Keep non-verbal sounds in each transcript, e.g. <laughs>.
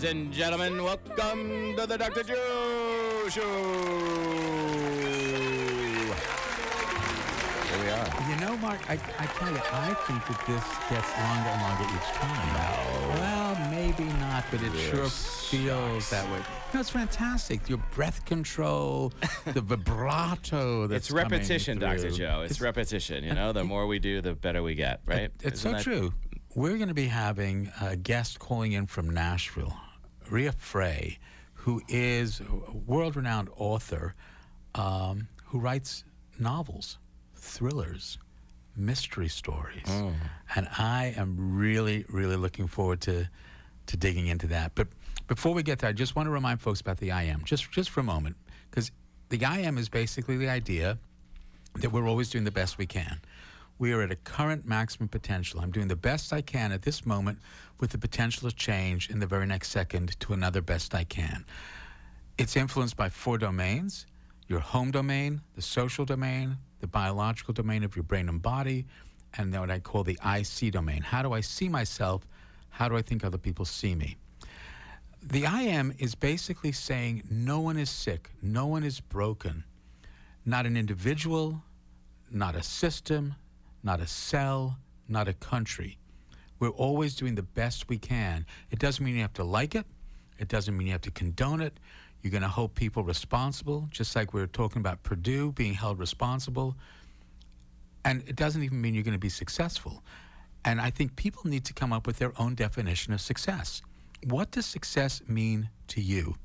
Ladies and gentlemen, welcome to the Dr. Joe Show. Here we are. You know, Mark, I, I tell you, I think that this gets longer and longer each time. No. Well, maybe not, but it sure feels that way. No, it's fantastic. Your breath control, <laughs> the vibrato that's It's repetition, Dr. Joe. It's, repetition. You know, the more we do, the better we get, right? It- it's Isn't so true. We're going to be having a guest calling in from Nashville, Rea Frey, who is a world-renowned author um, who writes novels, thrillers, mystery stories, Oh. and I am really, really looking forward to to digging into that. But before we get there, I just want to remind folks about the I am, just just for a moment, because the I am is basically the idea that we're always doing the best we can. We are at a current maximum potential. I'm doing the best I can at this moment with the potential to change in the very next second to another best I can. It's influenced by four domains your home domain, the social domain, the biological domain of your brain and body, and what I call the IC domain. How do I see myself? How do I think other people see me? The I am is basically saying no one is sick, no one is broken, not an individual, not a system, not a cell, not a country. We're always doing the best we can. It doesn't mean you have to like it. It doesn't mean you have to condone it. You're going to hold people responsible, just like we were talking about Purdue being held responsible. And it doesn't even mean you're going to be successful. And I think people need to come up with their own definition of success. What does success mean to you?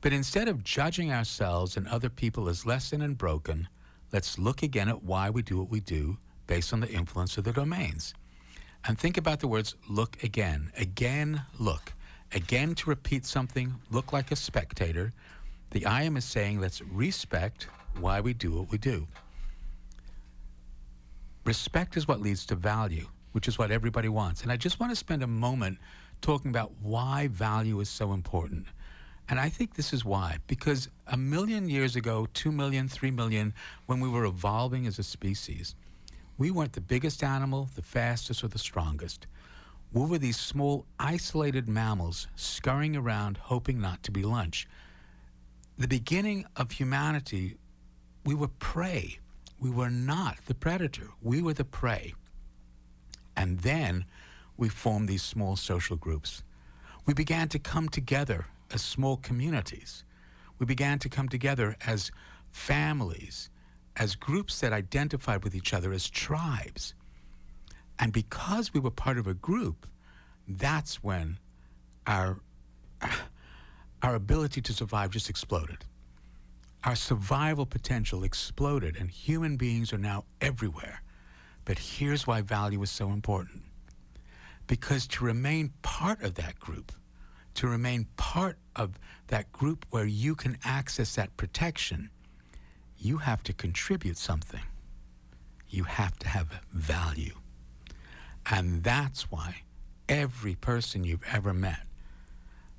But instead of judging ourselves and other people as less than and broken, let's look again at why we do what we do based on the influence of the domains. And think about the words look again, again, look, again to repeat something, look like a spectator. The I am is saying let's respect why we do what we do. Respect is what leads to value, which is what everybody wants. And I just want to spend a moment talking about why value is so important. And I think this is why. Because a million years ago, two million, three million, when we were evolving as a species, we weren't the biggest animal, the fastest, or the strongest. We were these small, isolated mammals scurrying around, hoping not to be lunch. The beginning of humanity, we were prey. We were not the predator. We were the prey. And then we formed these small social groups. We began to come together as small communities. We began to come together as families, as groups that identified with each other as tribes. And because we were part of a group, that's when our, <sighs> our ability to survive just exploded. Our survival potential exploded, and human beings are now everywhere. But here's why value is so important. Because to remain part of that group, to remain part of that group where you can access that protection, you have to contribute something. You have to have value. And that's why every person you've ever met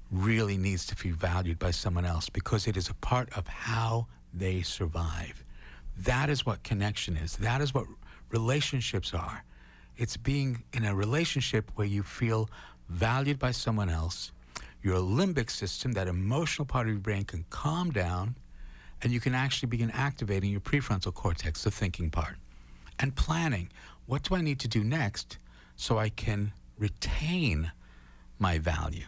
really needs to be valued by someone else because it is a part of how they survive. That is what connection is. That is what relationships are. It's being in a relationship where you feel valued by someone else. Your limbic system, that emotional part of your brain, can calm down and you can actually begin activating your prefrontal cortex, the thinking part, and planning. What do I need to do next so I can retain my value?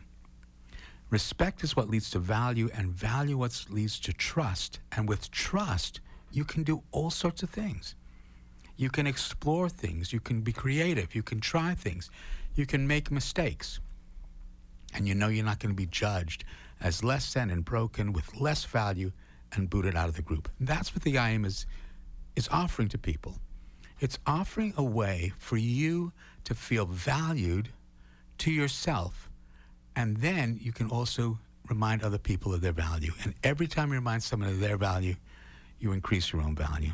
Respect is what leads to value, and value what leads to trust. And with trust, you can do all sorts of things. You can explore things. You can be creative. You can try things. You can make mistakes. And you know you're not going to be judged as less than and broken with less value and booted out of the group. That's what the IM is, is offering to people. It's offering a way for you to feel valued to yourself. And then you can also remind other people of their value. And every time you remind someone of their value, you increase your own value.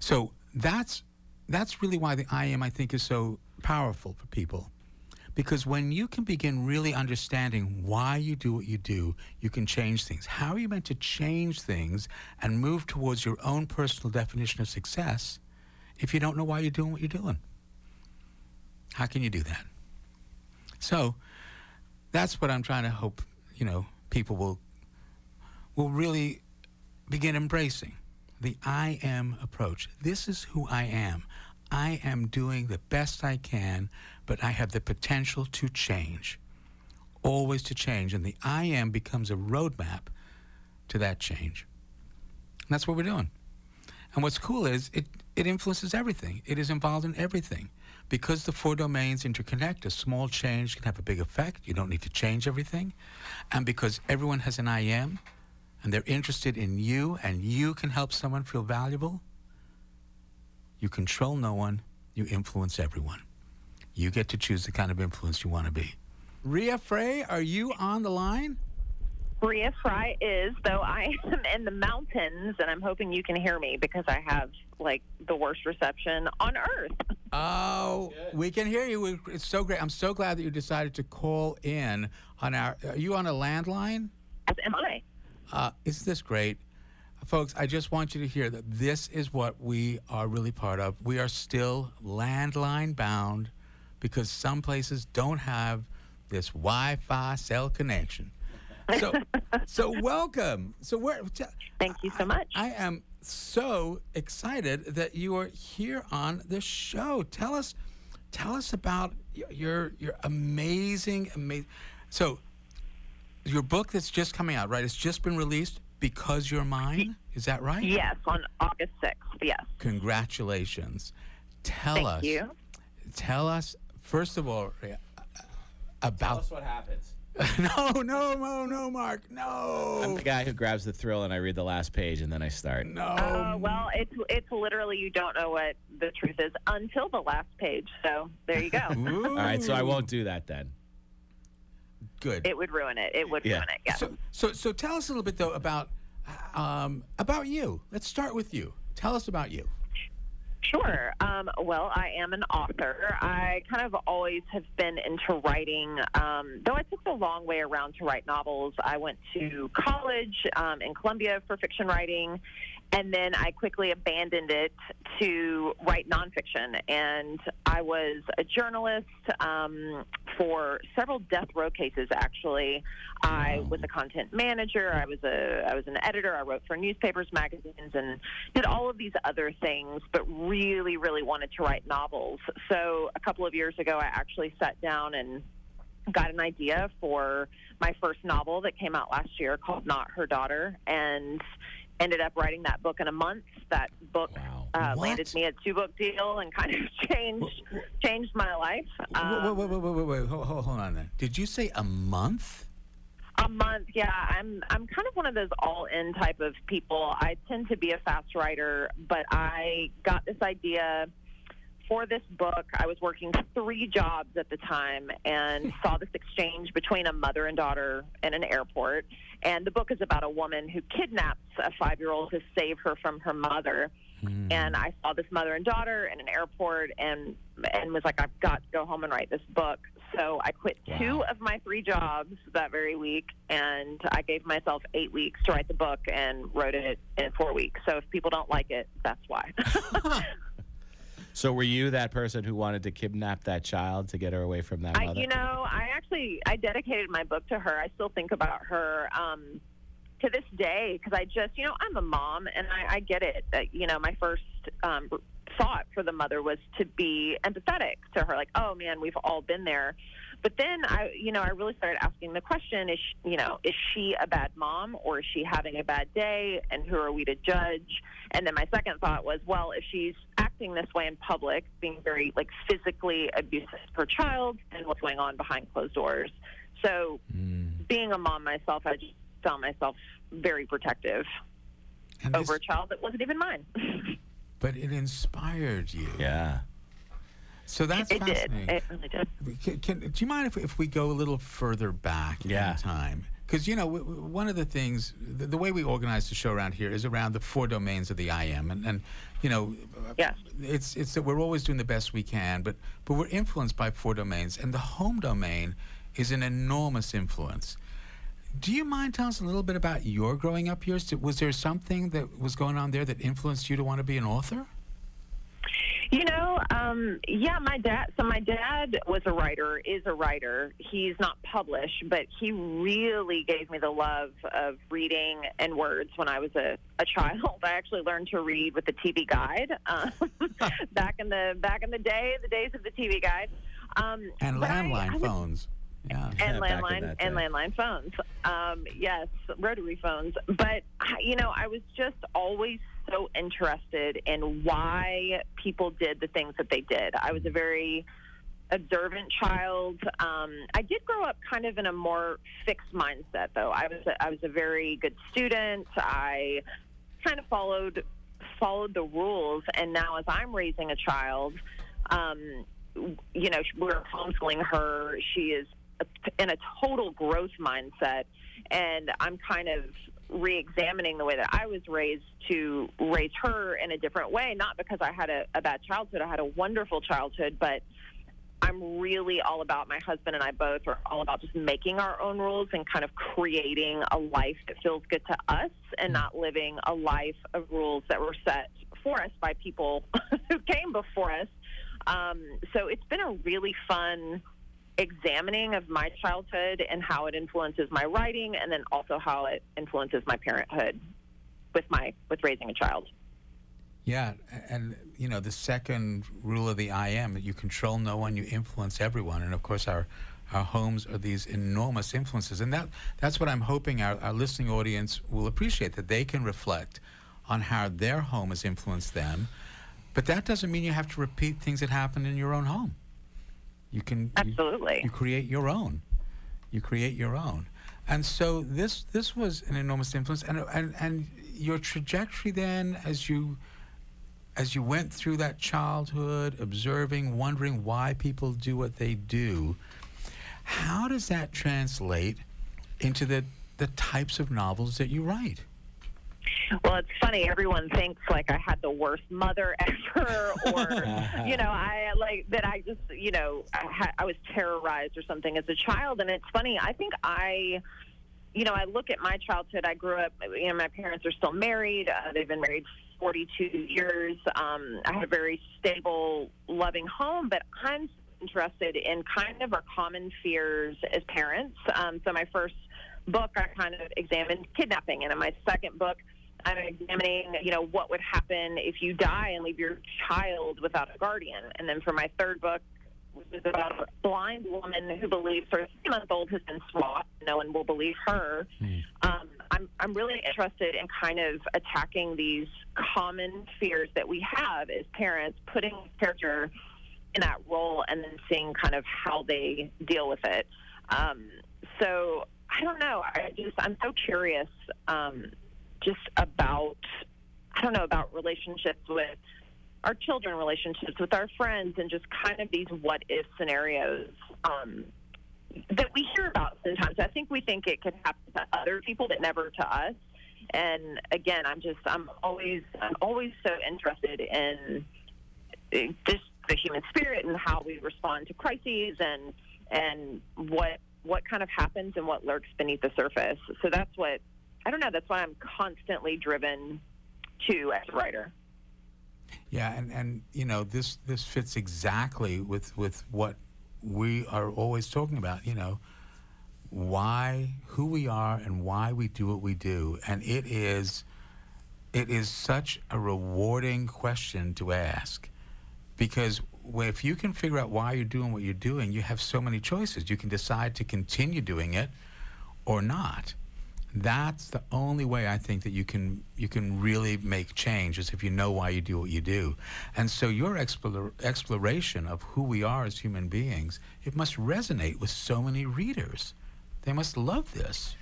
So that's that's really why the I am I think is so powerful for people. Because when you can begin really understanding why you do what you do, you can change things. How are you meant to change things and move towards your own personal definition of success if you don't know why you're doing what you're doing? How can you do that? So that's what I'm trying to hope, you know, people will will really begin embracing the I am approach. This is who I am. I am doing the best I can, but I have the potential to change. Always to change. And the I am becomes a roadmap to that change. And that's what we're doing. And what's cool is it, it influences everything. It is involved in everything. Because the four domains interconnect, a small change can have a big effect. You don't need to change everything. And because everyone has an I am, and they're interested in you, and you can help someone feel valuable, you control no one, you influence everyone. You get to choose the kind of influence you want to be. Rea Frey, are you on the line? Rea Frey is, though I am in the mountains, and I'm hoping you can hear me because I have like the worst reception on earth. Oh, we can hear you. It's so great. I'm so glad that you decided to call in on our. Are you on a landline? As am I. Uh, isn't this great? Folks, I just want you to hear that this is what we are really part of. We are still landline bound because some places don't have this Wi-Fi cell connection. So, <laughs> so welcome. So where? Thank you so much. I am so excited that you are here on the show. Tell us, tell us about your your amazing, amazing. So, your book that's just coming out, right? It's just been released because you're mine. Is that right? Yes, on August 6th. Yes. Congratulations. Tell Thank us. you. Tell us first of all about. Tell us what happens. <laughs> no, no, no, no, Mark, no. I'm the guy who grabs the thrill and I read the last page and then I start. no. Uh, well, it's it's literally you don't know what the truth is until the last page. So there you go. <laughs> All right, so I won't do that then. Good. it would ruin it. It would Yeah. ruin it. Yeah. So, so, so tell us a little bit though about um, about you. Let's start with you. Tell us about you. Sure. Um, well, I am an author. I kind of always have been into writing, um, though I took the long way around to write novels. I went to college um, in Columbia for fiction writing, and then I quickly abandoned it to write nonfiction. And I was a journalist um, for several death row cases. Actually, I was a content manager. I was a I was an editor. I wrote for newspapers, magazines, and did all of these other things. But really, really wanted to write novels. So a couple of years ago, I actually sat down and got an idea for my first novel that came out last year called Not Her Daughter, and ended up writing that book in a month. That book Wow. uh, landed me a two book deal and kind of <laughs> changed changed my life. wait, Um, wait, wait, wait, wait, wait. Hold, hold, on then. Did you say a month? A month, yeah. I'm I'm kind of one of those all in type of people. I tend to be a fast writer, but I got this idea for this book. I was working three jobs at the time and hmm. saw this exchange between a mother and daughter in an airport. And the book is about a woman who kidnaps a five year old to save her from her mother. Hmm. And I saw this mother and daughter in an airport and and was like, I've got to go home and write this book. So I quit two of my three jobs that very week, and I gave myself eight weeks to write the book and wrote it in four weeks. So if people don't like it, that's why. <laughs> So were you that person who wanted to kidnap that child to get her away from that I, mother? you know, I actually I dedicated my book to her. I still think about her um, to this day because I just, you know, I'm a mom and I, I get it. That, you know, my first um, thought for the mother was to be empathetic to her, like, oh man, we've all been there. But then I, you know, I really started asking the question: Is she, you know, is she a bad mom or is she having a bad day? And who are we to judge? And then my second thought was, well, if she's acting this way in public, being very like physically abusive to her child, and what's going on behind closed doors? So, hmm. being a mom myself, I just found myself very protective And over a child that wasn't even mine. <laughs> but it inspired you. Yeah. So that's it did. fascinating. It really did. Can, can, do you mind if, if we go a little further back Yeah. in time? Because, you know, w- w- one of the things, the, the way we organize the show around here is around the four domains of the IM. And, and you know, uh, Yes. it's, it's that we're always doing the best we can, but, but we're influenced by four domains. And the home domain is an enormous influence. Do you mind telling us a little bit about your growing up years? Was there something that was going on there that influenced you to want to be an author? You know, um, yeah, my dad. So my dad was a writer, is a writer. He's not published, but he really gave me the love of reading and words when I was a, a child. <laughs> I actually learned to read with the TV guide um, <laughs> back in the back in the day, the days of the TV guide. Um, And I- landline I was- phones. Yeah. and Yeah, <laughs> back in landline and landline phones. Um, yes, rotary phones. But I- you know, I was just always so interested in why people did the things that they did. I was a very observant child. Um, I did grow up kind of in a more fixed mindset, though. I was a, I was a very good student. I kind of followed followed the rules, and now as I'm raising a child, um, you know, we're homeschooling her. She is in a total growth mindset, and I'm kind of re-examining the way that I was raised to raise her in a different way. Not because I had a, a bad childhood; I had a wonderful childhood, but I'm really all about my husband and I both are all about just making our own rules and kind of creating a life that feels good to us and not living a life of rules that were set for us by people <laughs> who came before us. Um, so it's been a really fun examining of my childhood and how it influences my writing and then also how it influences my parenthood with my with raising a child. Yeah, and you know the second rule of the IM that you control no one, you influence everyone, and of course our our homes are these enormous influences, and that that's what I'm hoping our, our listening audience will appreciate that they can reflect on how their home has influenced them, but that doesn't mean you have to repeat things that happened in your own home. You can you- Absolutely. you create your own. You create your own. And so this this was an enormous influence and and and your trajectory then as you as you went through that childhood, observing, wondering why people do what they do, how does that translate into the the types of novels that you write? Well, it's funny. Everyone thinks like I had the worst mother <laughs> ever, or <laughs> you know, I like that. I just, you know, I, ha- I was terrorized or something as a child. And it's funny. I think I, you know, I look at my childhood. I grew up. You know, my parents are still married. Uh, they've been married 42 years. Um, I had a very stable, loving home. But I'm interested in kind of our common fears as parents. Um, so my first book, I kind of examined kidnapping, and in my second book. I'm examining, you know, what would happen if you die and leave your child without a guardian. And then for my third book, which is about a blind woman who believes her three-month-old has been swapped. No one will believe her. Um, I'm I'm really interested in kind of attacking these common fears that we have as parents, putting character in that role, and then seeing kind of how they deal with it. Um, so I don't know. I just I'm so curious. Um, just about I don't know about relationships with our children, relationships with our friends, and just kind of these what if scenarios um, that we hear about sometimes. I think we think it could happen to other people, but never to us. And again, I'm just I'm always I'm always so interested in uh, just the human spirit and how we respond to crises and and what what kind of happens and what lurks beneath the surface. So that's what I don't know. That's why I'm constantly driven to as a writer. Yeah, and, and you know this this fits exactly with with what we are always talking about. You know, why who we are and why we do what we do, and it is it is such a rewarding question to ask because if you can figure out why you're doing what you're doing, you have so many choices. You can decide to continue doing it or not. That's the only way I think that you can you can really make change is if you know why you do what you do. And so your explore, exploration of who we are as human beings, it must resonate with so many readers. They must love this.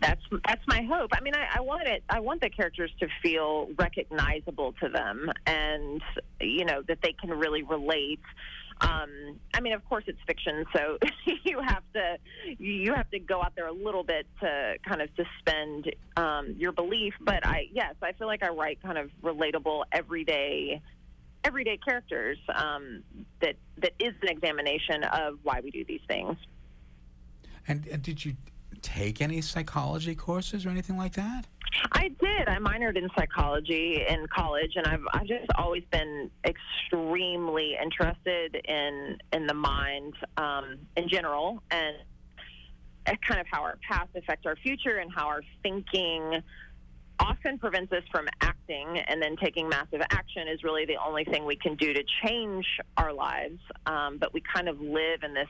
That's that's my hope. I mean, I, I want it. I want the characters to feel recognizable to them, and you know that they can really relate. Um, I mean, of course, it's fiction, so <laughs> you have to you have to go out there a little bit to kind of suspend um, your belief. But I yes, I feel like I write kind of relatable, everyday everyday characters um, that that is an examination of why we do these things. And, and did you take any psychology courses or anything like that? I did. I minored in psychology in college, and I've I've just always been extremely interested in in the mind um, in general, and kind of how our past affects our future, and how our thinking often prevents us from acting, and then taking massive action is really the only thing we can do to change our lives. Um, but we kind of live in this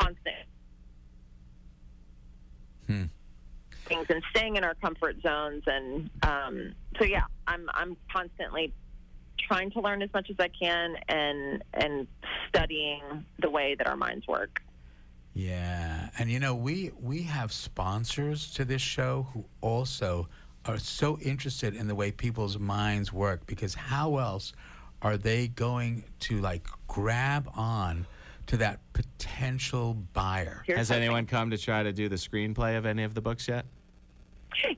constant Hmm. things and staying in our comfort zones. And um, so, yeah, I'm I'm constantly trying to learn as much as I can and and studying the way that our minds work. Yeah, and you know we we have sponsors to this show who also are so interested in the way people's minds work because how else are they going to like grab on to that potential buyer? Here's Has something. anyone come to try to do the screenplay of any of the books yet?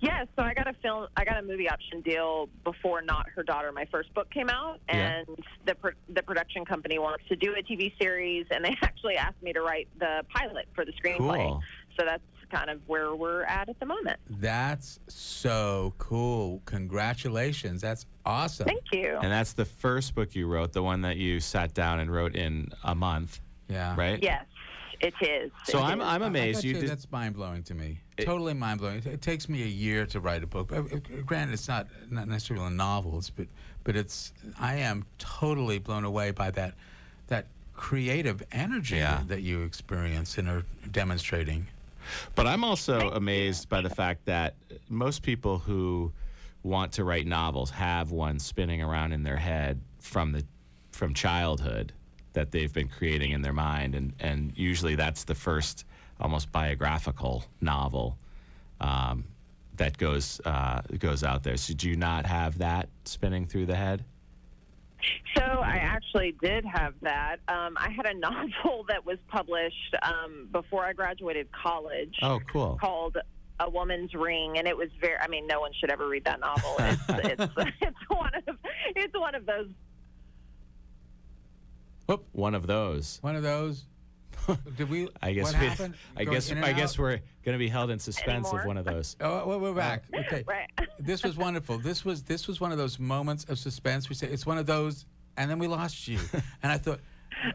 Yes, so I got a film. I got a movie option deal before Not Her Daughter, my first book came out, Yeah. and the pro- the production company wants to do a TV series, and they <laughs> actually asked me to write the pilot for the screenplay. Cool. So that's kind of where we're at at the moment. That's so cool. Congratulations. That's awesome. Thank you. And that's the first book you wrote, the one that you sat down and wrote in a month, yeah. right? Yes, it is. So It I'm is. I'm I- I amazed you did. That's mind blowing to me. It- totally mind blowing. It, it takes me a year to write a book. Uh, uh, Granted, it's not not necessarily novels, but but it's I am totally blown away by that that creative energy Yeah. that you experience and are demonstrating. But I'm also amazed by the fact that most people who want to write novels have one spinning around in their head from the from childhood that they've been creating in their mind, and and usually that's the first almost biographical novel um, that goes uh, goes out there. So do you not have that spinning through the head? So I actually did have that. Um, I had a <laughs> novel that was published um, before I graduated college Oh, cool. called A Woman's Ring, and it was very. I mean, no one should ever read that novel. <laughs> It's it's, <laughs> it's one of it's one of those. One of those. One of those. <laughs> Did we? I guess What we, happened? I Going guess I guess out? we're going to be held in suspense Anymore? of one of those. <laughs> Oh, well, we're back. Okay. <laughs> Right. This was wonderful. This was this was one of those moments of suspense. We say it's one of those, and then we lost you. and I thought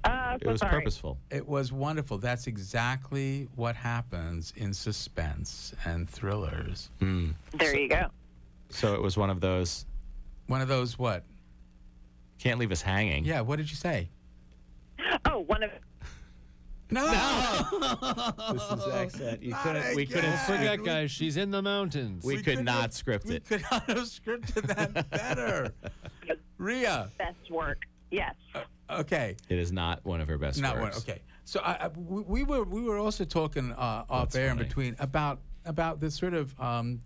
Uh, It was sorry. purposeful. it was wonderful. That's exactly what happens in suspense and thrillers. There you go. So it was one of those. One of those what? Can't leave us hanging. Yeah. What did you say? Oh, one of No. <laughs> This is excellent. You couldn't. We couldn't. again. Forget, guys, she's in the mountains. We, We could could not have- script we it. could not have scripted that <laughs> better. Rea. best work. Yes. Okay. It is not one of her best Not one. works. Okay. So I, I, we we were we were also talking uh, off That's air in between about about this sort of um,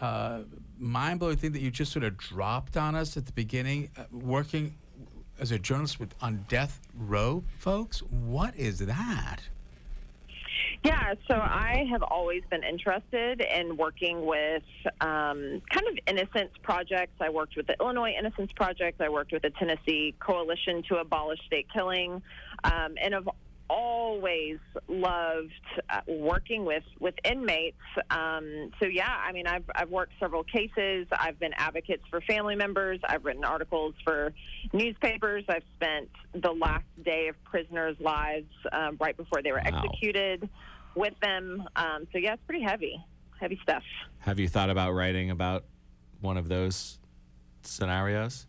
uh, mind blowing thing that you just sort of dropped on us at the beginning, uh, working as a journalist with on death row folks. What is that? Yeah, so I have always been interested in working with um, kind of innocence projects. I worked with the Illinois Innocence Project. I worked with the Tennessee Coalition to Abolish State Killing, um, and have always loved uh, working with with inmates. Um, so yeah, I mean, I've I've worked several cases. I've been advocates for family members. I've written articles for newspapers. I've spent the last day of prisoners' lives um, right before they were Wow. executed with them. Um, so yeah, it's pretty heavy, heavy stuff. Have you thought about writing about one of those scenarios?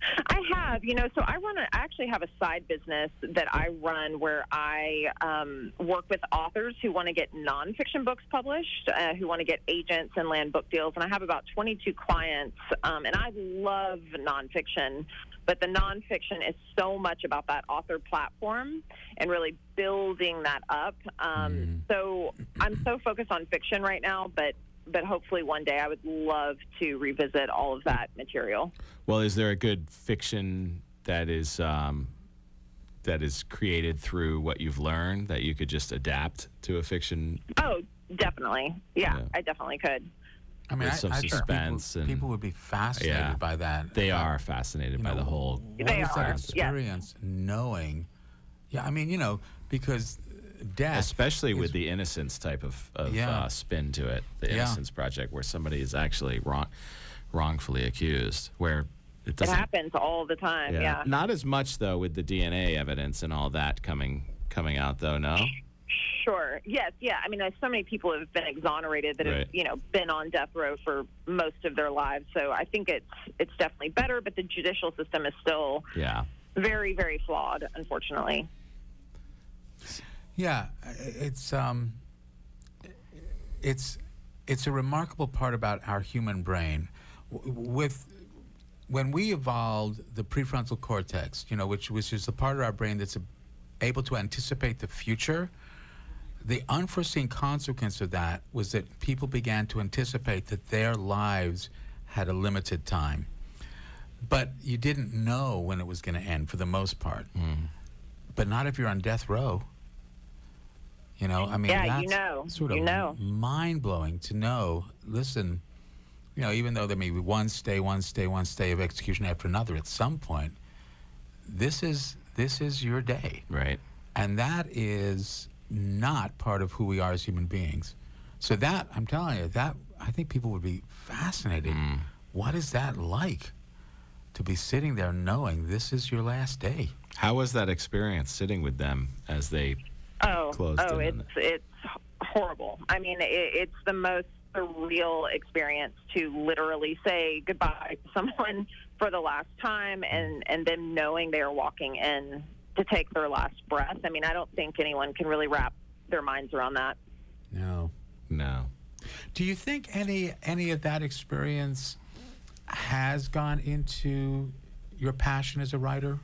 <laughs> I have, you know, so I run. A, I actually have a side business that I run where I um, work with authors who want to get nonfiction books published, uh, who want to get agents and land book deals, and I have about 22 clients, um, and I love nonfiction. But the nonfiction is so much about that author platform and really building that up. Um, So I'm so focused on fiction right now, but but hopefully one day I would love to revisit all of that material. Well, is there a good fiction that is um, that is created through what you've learned that you could just adapt to a fiction? Oh, definitely. Yeah, Yeah. I definitely could. I mean, With I, some I think suspense people, and- people would be fascinated Yeah. by that. They Uh, are fascinated by know, the whole. What They is that are, yeah. experience knowing? Yeah, I mean, you know, because death, Especially is- with the innocence type of, of Yeah. uh, spin to it, the Yeah. innocence project, where somebody is actually wrong, wrongfully accused, where it It doesn't. happens all the time. Yeah. Not as much though with the DNA evidence and all that coming coming out though. No. Sure. Yes. Yeah. I mean, there's so many people have been exonerated that Right. have, you know, been on death row for most of their lives. So I think it's it's definitely better, but the judicial system is still Yeah. very, very flawed, unfortunately. Yeah, it's um, it's it's a remarkable part about our human brain. With when we evolved the prefrontal cortex, you know, which which is the part of our brain that's able to anticipate the future. The unforeseen consequence of that was that people began to anticipate that their lives had a limited time. But you didn't know when it was going to end for the most part. But not if you're on death row. You know, I mean, Yeah, you that's know. sort of You of know. mind blowing to know. Listen, you know, even though there may be one stay, one stay, one stay of execution after another, at some point, this is this is your day, Right. and that is not part of who we are as human beings. So that I'm telling you, that I think people would be fascinated. Mm. What is that like? To be sitting there knowing this is your last day. How was that experience sitting with them as they? Oh, Closed oh, in it's on it's horrible. I mean, it, it's the most surreal experience to literally say goodbye to someone <laughs> for the last time, mm. and and then knowing they are walking in to take their last breath. I mean, I don't think anyone can really wrap their minds around that. No. No. Do you think any any of that experience has gone into your passion as a writer?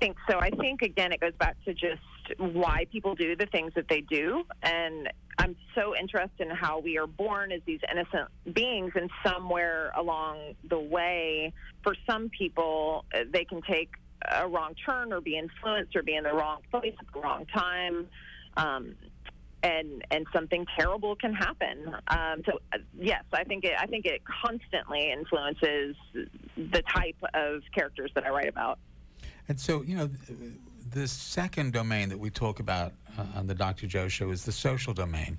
Think so. I think again, it goes back to just why people do the things that they do, and I'm so interested in how we are born as these innocent beings, and somewhere along the way, for some people, they can take a wrong turn or be influenced or be in the wrong place at the wrong time. Um, and and something terrible can happen. Um, so uh, yes, I think it I think it constantly influences the type of characters that I write about. And so, you know, the second domain that we talk about uh, on the Dr. Joe show is the social domain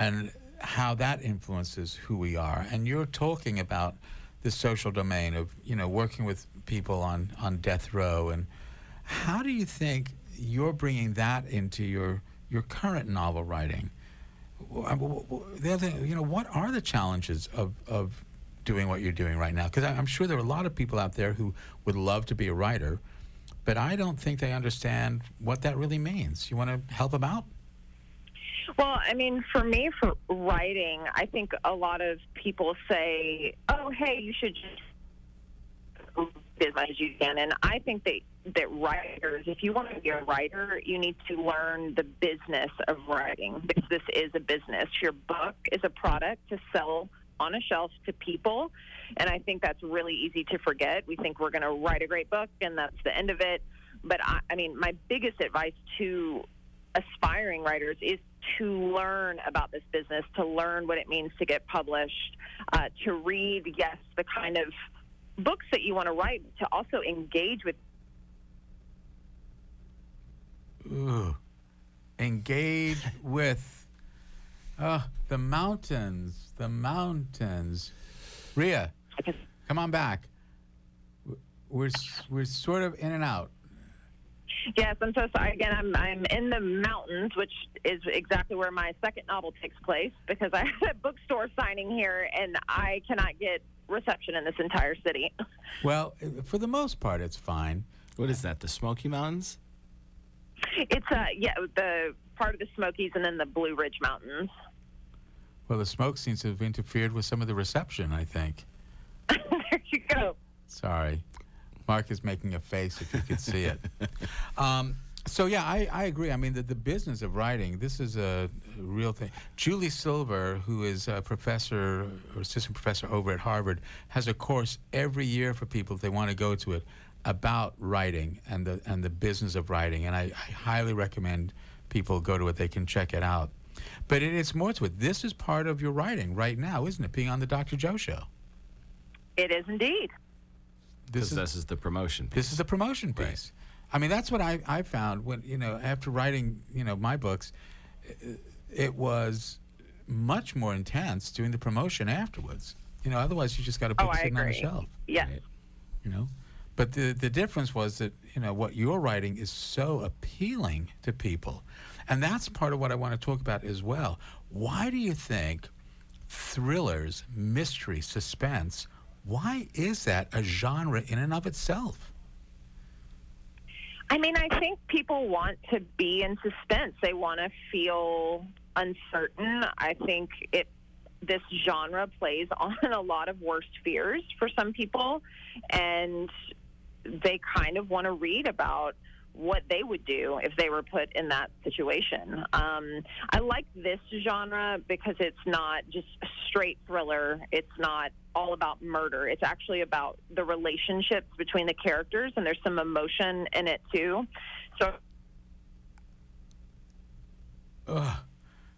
and how that influences who we are. And you're talking about the social domain of, you know, working with people on, on death row. And how do you think you're bringing that into your, your current novel writing? W- The other thing, you know, what are the challenges of, of doing what you're doing right now? Because I'm sure there are a lot of people out there who would love to be a writer, but I don't think they understand what that really means. You want to help them out? Well, I mean, for me, for writing, I think a lot of people say, "Oh, hey, you should just as much as you can." And I think that that writers, if you want to be a writer, you need to learn the business of writing because this is a business. Your book is a product to sell on a shelf to people, and I think that's really easy to forget. We think we're going to write a great book and that's the end of it. But I, I mean, my biggest advice to aspiring writers is to learn about this business, to learn what it means to get published, uh, to read, yes, the kind of books that you want to write, to also engage with. Ooh. Engage with uh, the mountains, the mountains. Rea, come on back. We're, we're sort of in and out. Yes, I'm so sorry. Again, I'm I'm in the mountains, which is exactly where my second novel takes place because I <laughs> had a bookstore signing here, and I cannot get reception in this entire city. <laughs> Well, for the most part, it's fine. What is that? The Smoky Mountains? It's uh yeah the part of the Smokies and then the Blue Ridge Mountains. Well, the smoke seems to have interfered with some of the reception, I think. <laughs> there you go. Sorry. Mark is making a face if you could see it. <laughs> Um, so, yeah, I, I agree. I mean, the, the business of writing, this is a real thing. Julie Silver, who is a professor or assistant professor over at Harvard, has a course every year for people if they want to go to it about writing and the and the business of writing, and I, I highly recommend people go to it. They can check it out. But it, it's more to it. This is part of your writing right now, isn't it? Being on the Dr. Joe show. It is indeed. Because this is the promotion. Piece. This is the promotion piece. Right. I mean, that's what I, I found when, you know, after writing, you know, my books, it, it was much more intense doing the promotion afterwards. You know, otherwise you just got a oh, book oh, I sitting on the shelf. Yeah. Right. You know? But the, the difference was that, you know, what you're writing is so appealing to people. And that's part of what I want to talk about as well. Why do you think thrillers, mystery, suspense, why is that a genre in and of itself? I mean, I think people want to be in suspense. They want to feel uncertain. I think it this genre plays <laughs> on a lot of worst fears for some people and they kind of want to read about what they would do if they were put in that situation. Um, I like this genre because it's not just straight thriller. It's not all about murder. It's actually about the relationships between the characters, and there's some emotion in it too. So Ugh.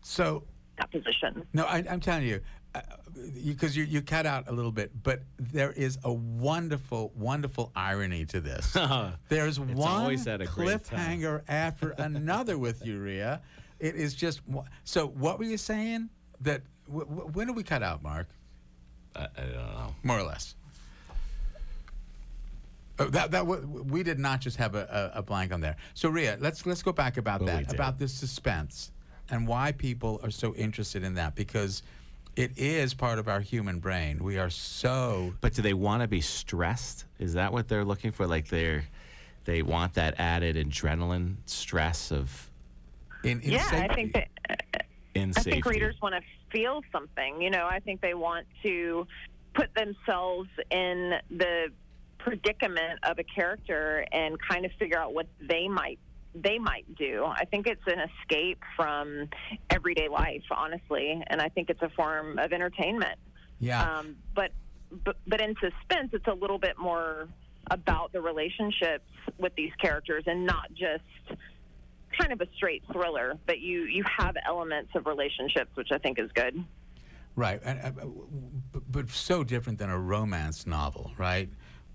So, that position. no, I, I'm telling you, because you, you cut out a little bit, but there is a wonderful, wonderful irony to this. <laughs> There's one always at a cliffhanger after another with Urea. It is just so. What were you saying? That w- w- when did we cut out, Mark? I, I don't know. More or less. Oh, that that w- we did not just have a, a, a blank on there. So Rea, let's let's go back about that about this suspense and why people are so interested in that because it is part of our human brain. We are so But do they want to be stressed? Is that what they're looking for? Like they're they want that added adrenaline stress of in, in yeah, safety. I think that in I safety. think uh, uh, readers want to feel something. You know, I think they want to put themselves in the predicament of a character and kind of figure out what they might they might do. I think it's an escape from everyday life, honestly, and I think it's a form of entertainment. yeah. Um, but, but but in suspense, it's a little bit more about the relationships with these characters and not just kind of a straight thriller. But you you have elements of relationships, which I think is good. Right, and, uh, but, but so different than a romance novel, right?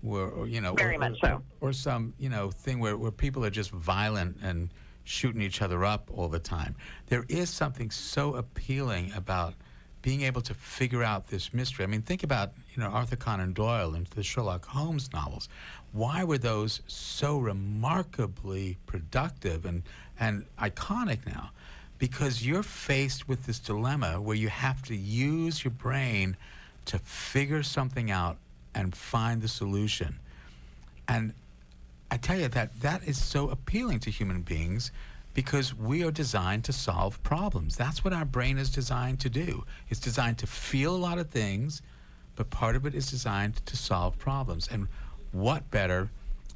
Or, you know, Very or, much or, so. or some you know thing where, where people are just violent and shooting each other up all the time. There is something so appealing about being able to figure out this mystery. I mean, think about you know Arthur Conan Doyle and the Sherlock Holmes novels. Why were those so remarkably productive and and iconic now? because you're faced with this dilemma where you have to use your brain to figure something out and find the solution. And I tell you that that is so appealing to human beings because we are designed to solve problems. That's what our brain is designed to do. It's designed to feel a lot of things, but part of it is designed to solve problems. And what better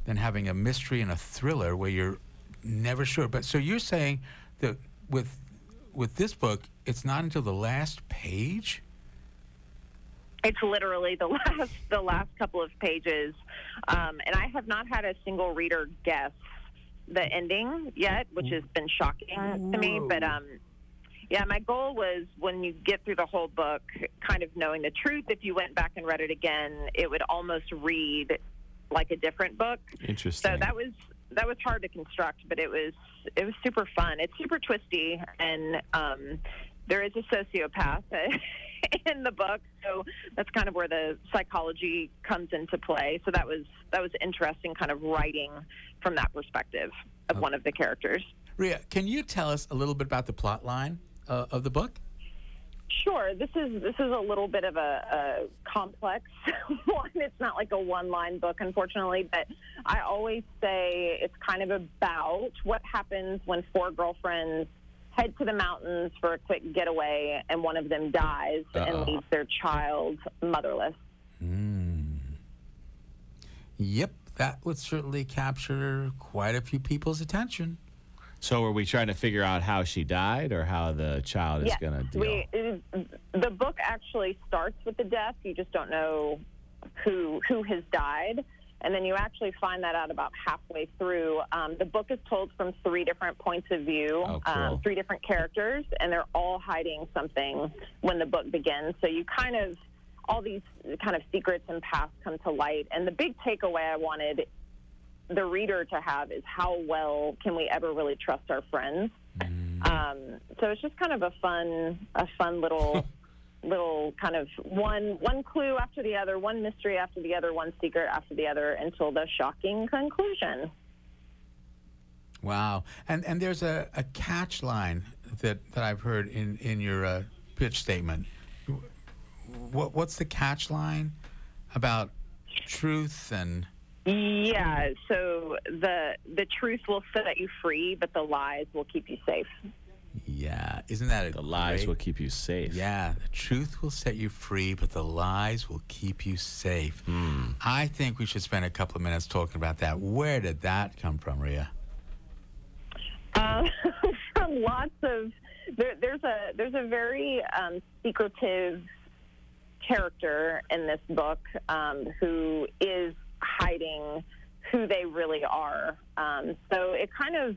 than having a mystery and a thriller where you're never sure. But so you're saying that with with this book, it's not until the last page. It's literally the <laughs> last the last couple of pages, um, and I have not had a single reader guess the ending yet, which has been shocking to me. But um, yeah, my goal was when you get through the whole book, kind of knowing the truth. If you went back and read it again, it would almost read like a different book. Interesting. So that was that was hard to construct, but it was it was super fun. It's super twisty, and um, there is a sociopath <laughs> <laughs> in the book, so that's kind of where the psychology comes into play. So that was that was interesting, kind of writing from that perspective of one of the characters. Rea, can you tell us a little bit about the plot line uh, of the book? Sure. This is this is a little bit of a, a complex <laughs> one. It's not like a one-line book, unfortunately. But I always say it's kind of about what happens when four girlfriends head to the mountains for a quick getaway, and one of them dies Uh-oh. and leaves their child motherless. Hmm. Yep, that would certainly capture quite a few people's attention. So are we trying to figure out how she died or how the child is Yes, going to deal? we, it is- the book actually starts with the death. You just don't know who who has died. And then you actually find that out about halfway through. Um, the book is told from three different points of view, Oh, cool. um, three different characters, and they're all hiding something when the book begins. So you kind of all these kind of secrets and paths come to light. And the big takeaway I wanted the reader to have is how well can we ever really trust our friends. Um, so it's just kind of a fun, a fun little, <laughs> little kind of one one clue after the other, one mystery after the other, one secret after the other, until the shocking conclusion. Wow. And and there's a, a catch line that, that I've heard in, in your uh, pitch statement. What what's the catch line about truth and Yeah. So the the truth will set you free, but the lies will keep you safe. Yeah, isn't that a The lies great- will keep you safe. Yeah, the truth will set you free, but the lies will keep you safe. I think we should spend a couple of minutes talking about that. Where did that come from, Rea? Um, <laughs> from lots of there, there's a there's a very um, secretive character in this book um, who is hiding who they really are. Um, so it kind of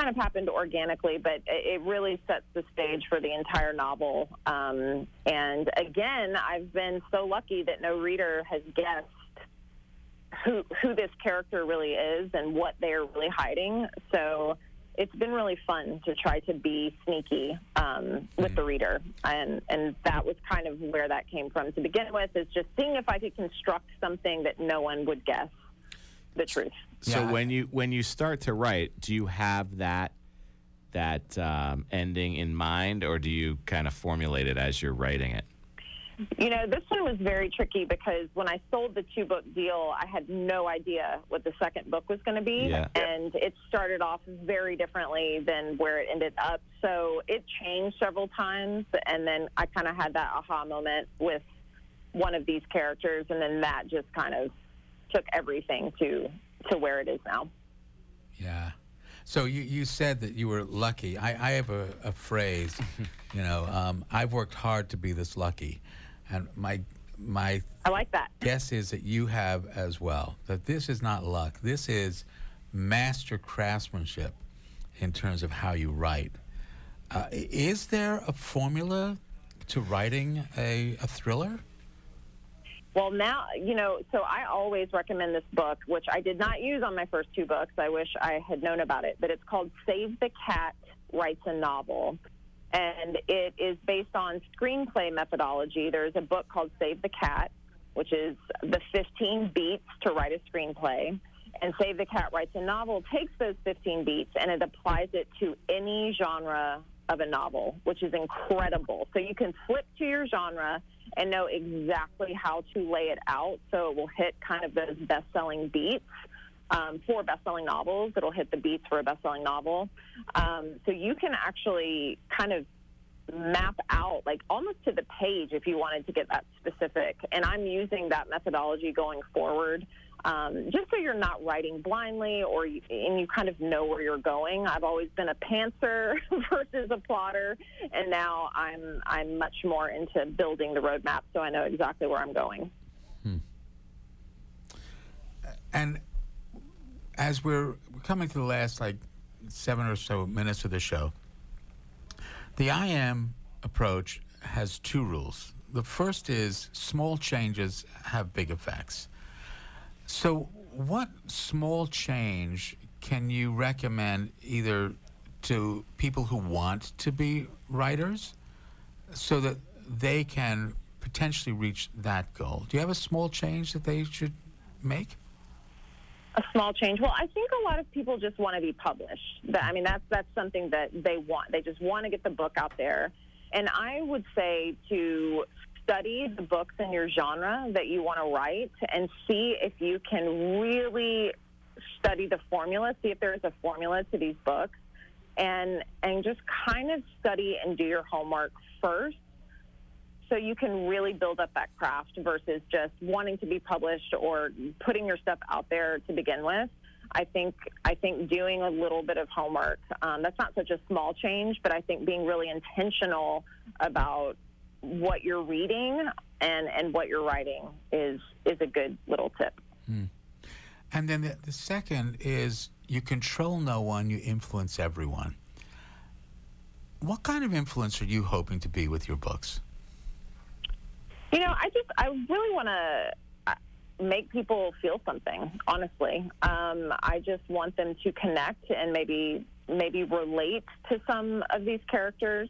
kind of happened organically, but it really sets the stage for the entire novel. Um, and again, I've been so lucky that no reader has guessed who who this character really is and what they're really hiding. So it's been really fun to try to be sneaky um, with the reader, and and that was kind of where that came from to begin with. Is just seeing if I could construct something that no one would guess the truth. So Yeah. when you when you start to write, do you have that that um, ending in mind, or do you kind of formulate it as you're writing it? You know, this one was very tricky because when I sold the two book deal, I had no idea what the second book was going to be. Yeah. And it started off very differently than where it ended up. So it changed several times. And then I kind of had that aha moment with one of these characters. And then that just kind of took everything to, to where it is now. Yeah. So you, you said that you were lucky. I, I have a, a phrase, <laughs> you know, um, I've worked hard to be this lucky. And my, my I like that. guess is that you have as well. That this is not luck. This is master craftsmanship in terms of how you write. Uh, is there a formula to writing a, a thriller? Well, now, you know, so I always recommend this book, which I did not use on my first two books. I wish I had known about it, but it's called Save the Cat Writes a Novel. And it is based on screenplay methodology. There's a book called Save the Cat, which is the 15 beats to write a screenplay. And Save the Cat Writes a Novel takes those 15 beats and it applies it to any genre of a novel, which is incredible. So you can flip to your genre and know exactly how to lay it out so it will hit kind of those best selling beats. Um, for best-selling novels, it'll hit the beats for a best-selling novel. Um, so you can actually kind of map out, like almost to the page, if you wanted to get that specific. And I'm using that methodology going forward, um, just so you're not writing blindly, or you, and you kind of know where you're going. I've always been a pantser <laughs> versus a plotter, and now I'm I'm much more into building the roadmap, so I know exactly where I'm going. And as we're coming to the last like seven or so minutes of the show, the IM approach has two rules. The first is small changes have big effects. So, what small change can you recommend either to people who want to be writers so that they can potentially reach that goal? Do you have a small change that they should make? a small change. Well, I think a lot of people just want to be published. I mean, that's that's something that they want. They just want to get the book out there. And I would say to study the books in your genre that you want to write and see if you can really study the formula, see if there is a formula to these books and and just kind of study and do your homework first so you can really build up that craft versus just wanting to be published or putting your stuff out there to begin with. I think I think doing a little bit of homework um, that's not such a small change, but I think being really intentional about what you're reading and and what you're writing is is a good little tip. And then the, the second is you control no one, you influence everyone. What kind of influence are you hoping to be with your books? You know, I just, I really want to make people feel something, honestly. Um, I just want them to connect and maybe maybe relate to some of these characters.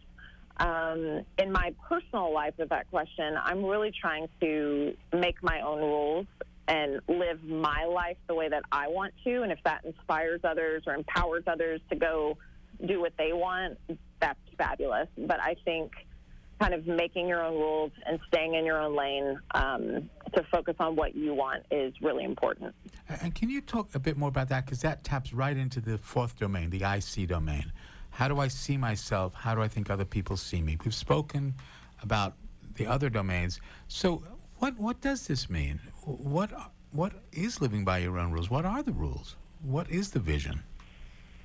Um, in my personal life with that question, I'm really trying to make my own rules and live my life the way that I want to. And if that inspires others or empowers others to go do what they want, that's fabulous. But I think kind of making your own rules and staying in your own lane um, to focus on what you want is really important. And can you talk a bit more about that? Because that taps right into the fourth domain, the IC domain. How do I see myself? How do I think other people see me? We've spoken about the other domains. So what what does this mean? What what is living by your own rules? What are the rules? What is the vision?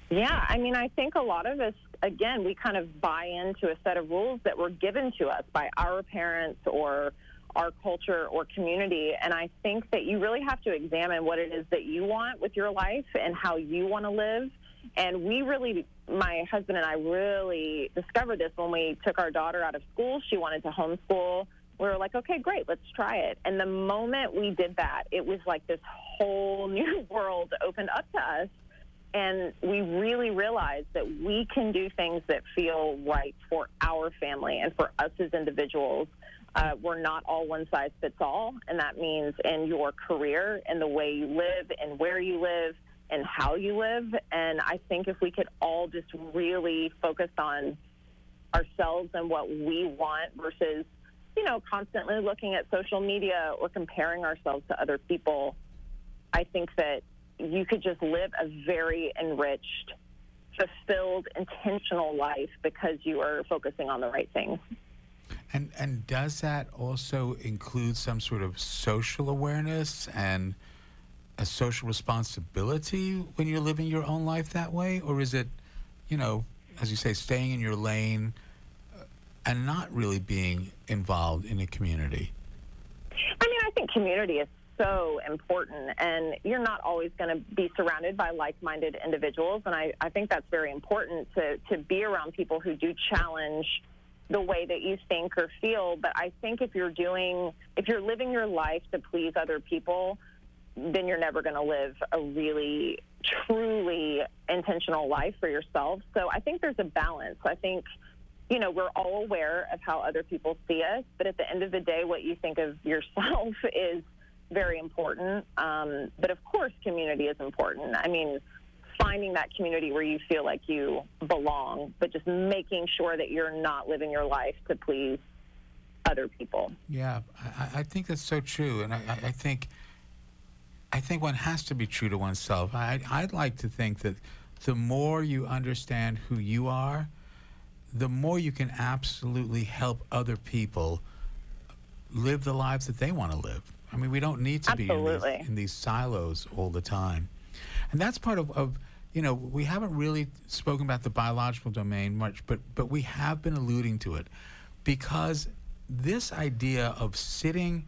Yeah, I mean, I think a lot of us, again, we kind of buy into a set of rules that were given to us by our parents or our culture or community. And I think that you really have to examine what it is that you want with your life and how you want to live. And we really, my husband and I really discovered this when we took our daughter out of school. She wanted to homeschool we were like, okay, great, let's try it. And the moment we did that, it was like this whole <laughs> new world opened up to us. And we really realized that we can do things that feel right for our family and for us as individuals. Uh, we're not all one size fits all. And that means in your career in the way you live and where you live and how you live. And I think if we could all just really focus on ourselves and what we want versus you know, constantly looking at social media or comparing ourselves to other people, I think that you could just live a very enriched, fulfilled, intentional life because you are focusing on the right things. And and does that also include some sort of social awareness and a social responsibility when you're living your own life that way, or is it, you know, as you say, staying in your lane? Uh, and not really being involved in a community? I mean, I think community is so important, and you're not always going to be surrounded by like minded individuals. And I, I think that's very important to, to be around people who do challenge the way that you think or feel. But I think if you're doing, if you're living your life to please other people, then you're never going to live a really, truly intentional life for yourself. So I think there's a balance. I think you know, we're all aware of how other people see us, but at the end of the day, what you think of yourself <laughs> is very important. Um, but of course, community is important. I mean, finding that community where you feel like you belong, but just making sure that you're not living your life to please other people. Yeah, I, I think that's so true, and I, I, think I think one has to be true to oneself. I, I'd like to think that the more you understand who you are the more you can absolutely help other people live the lives that they want to live. I mean, we don't need to absolutely. be in these, in these, silos all the time. And that's part of, of, you know, we haven't really spoken about the biological domain much, but, but we have been alluding to it because this idea of sitting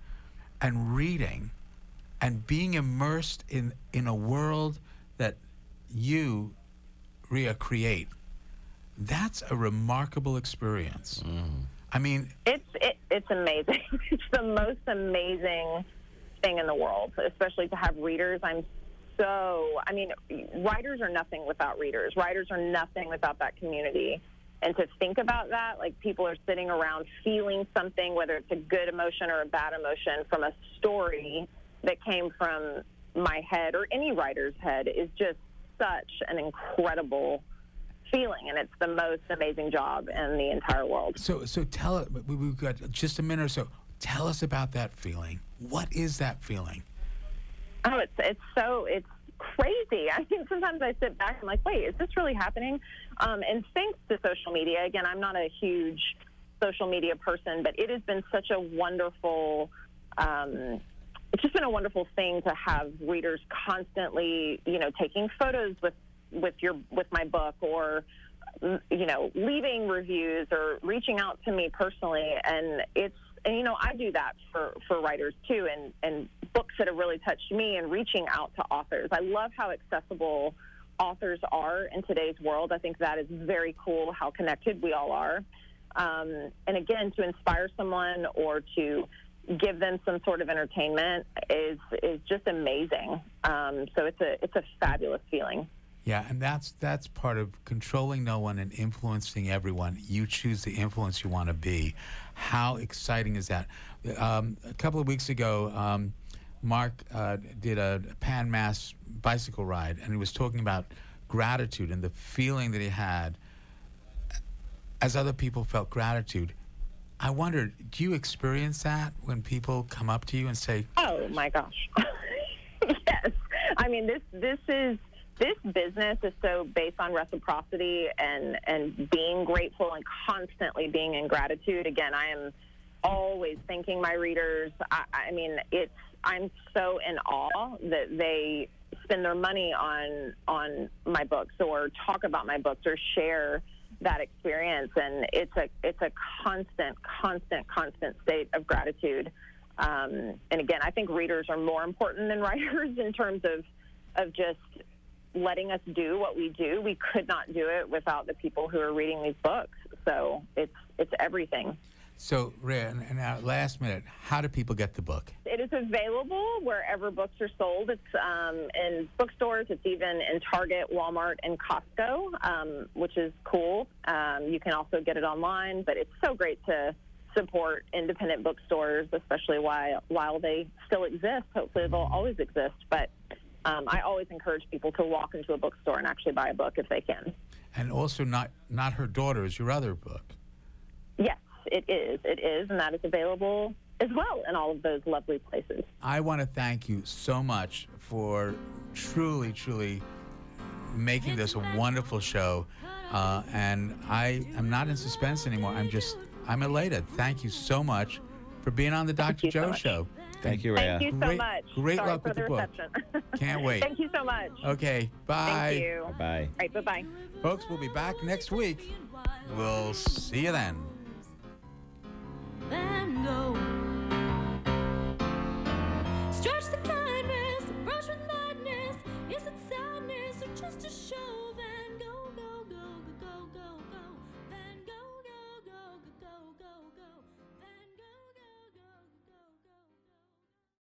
and reading and being immersed in, in a world that you, Rea, create that's a remarkable experience. Mm. I mean, it's it, it's amazing. <laughs> it's the most amazing thing in the world, especially to have readers. I'm so I mean, writers are nothing without readers. Writers are nothing without that community. And to think about that, like people are sitting around feeling something, whether it's a good emotion or a bad emotion from a story that came from my head or any writer's head is just such an incredible feeling, and it's the most amazing job in the entire world. So, so tell it. We've got just a minute or so. Tell us about that feeling. What is that feeling? Oh, it's it's so it's crazy. I think sometimes I sit back and like, wait, is this really happening? Um, and thanks to social media, again, I'm not a huge social media person, but it has been such a wonderful. Um, it's just been a wonderful thing to have readers constantly, you know, taking photos with with your with my book or you know leaving reviews or reaching out to me personally and it's and you know I do that for for writers too and and books that have really touched me and reaching out to authors. I love how accessible authors are in today's world. I think that is very cool how connected we all are. Um, and again, to inspire someone or to give them some sort of entertainment is is just amazing. Um, so it's a it's a fabulous feeling. Yeah, and that's that's part of controlling no one and influencing everyone. You choose the influence you want to be. How exciting is that? Um, a couple of weeks ago, um, Mark uh, did a Pan Mass bicycle ride, and he was talking about gratitude and the feeling that he had as other people felt gratitude. I wondered, do you experience that when people come up to you and say, "Oh my gosh." <laughs> yes. I mean, this this is this business is so based on reciprocity and and being grateful and constantly being in gratitude. Again, I am always thanking my readers. I, I mean, it's I'm so in awe that they spend their money on on my books or talk about my books or share that experience. And it's a it's a constant constant constant state of gratitude. Um, and again i think readers are more important than <laughs> writers in terms of of just letting us do what we do. We could not do it without the people who are reading these books. So it's it's everything so, Rea, and now last minute, how do people get the book? It is available wherever books are sold. It's um, in bookstores. It's even in Target, Walmart, and Costco, um, which is cool. Um, you can also get it online, but it's so great to support independent bookstores, especially while while they still exist. Hopefully, they'll always exist. But um, I always encourage people to walk into a bookstore and actually buy a book if they can. And also, not not her daughter is your other book. Yes it is. It is, and that is available as well in all of those lovely places. I want to thank you so much for truly, truly making this a wonderful show. Uh, and I am not in suspense anymore. I'm just, I'm elated. Thank you so much for being on the Dr. Joe so Show. Thank you, Rea. Thank you so great, much. Great Sorry luck with the, the book. Can't <laughs> wait. Thank you so much. Okay, bye. Thank you. Bye. All right, bye bye. Folks, we'll be back next week. We'll see you then. Then go. Stretch the kindness,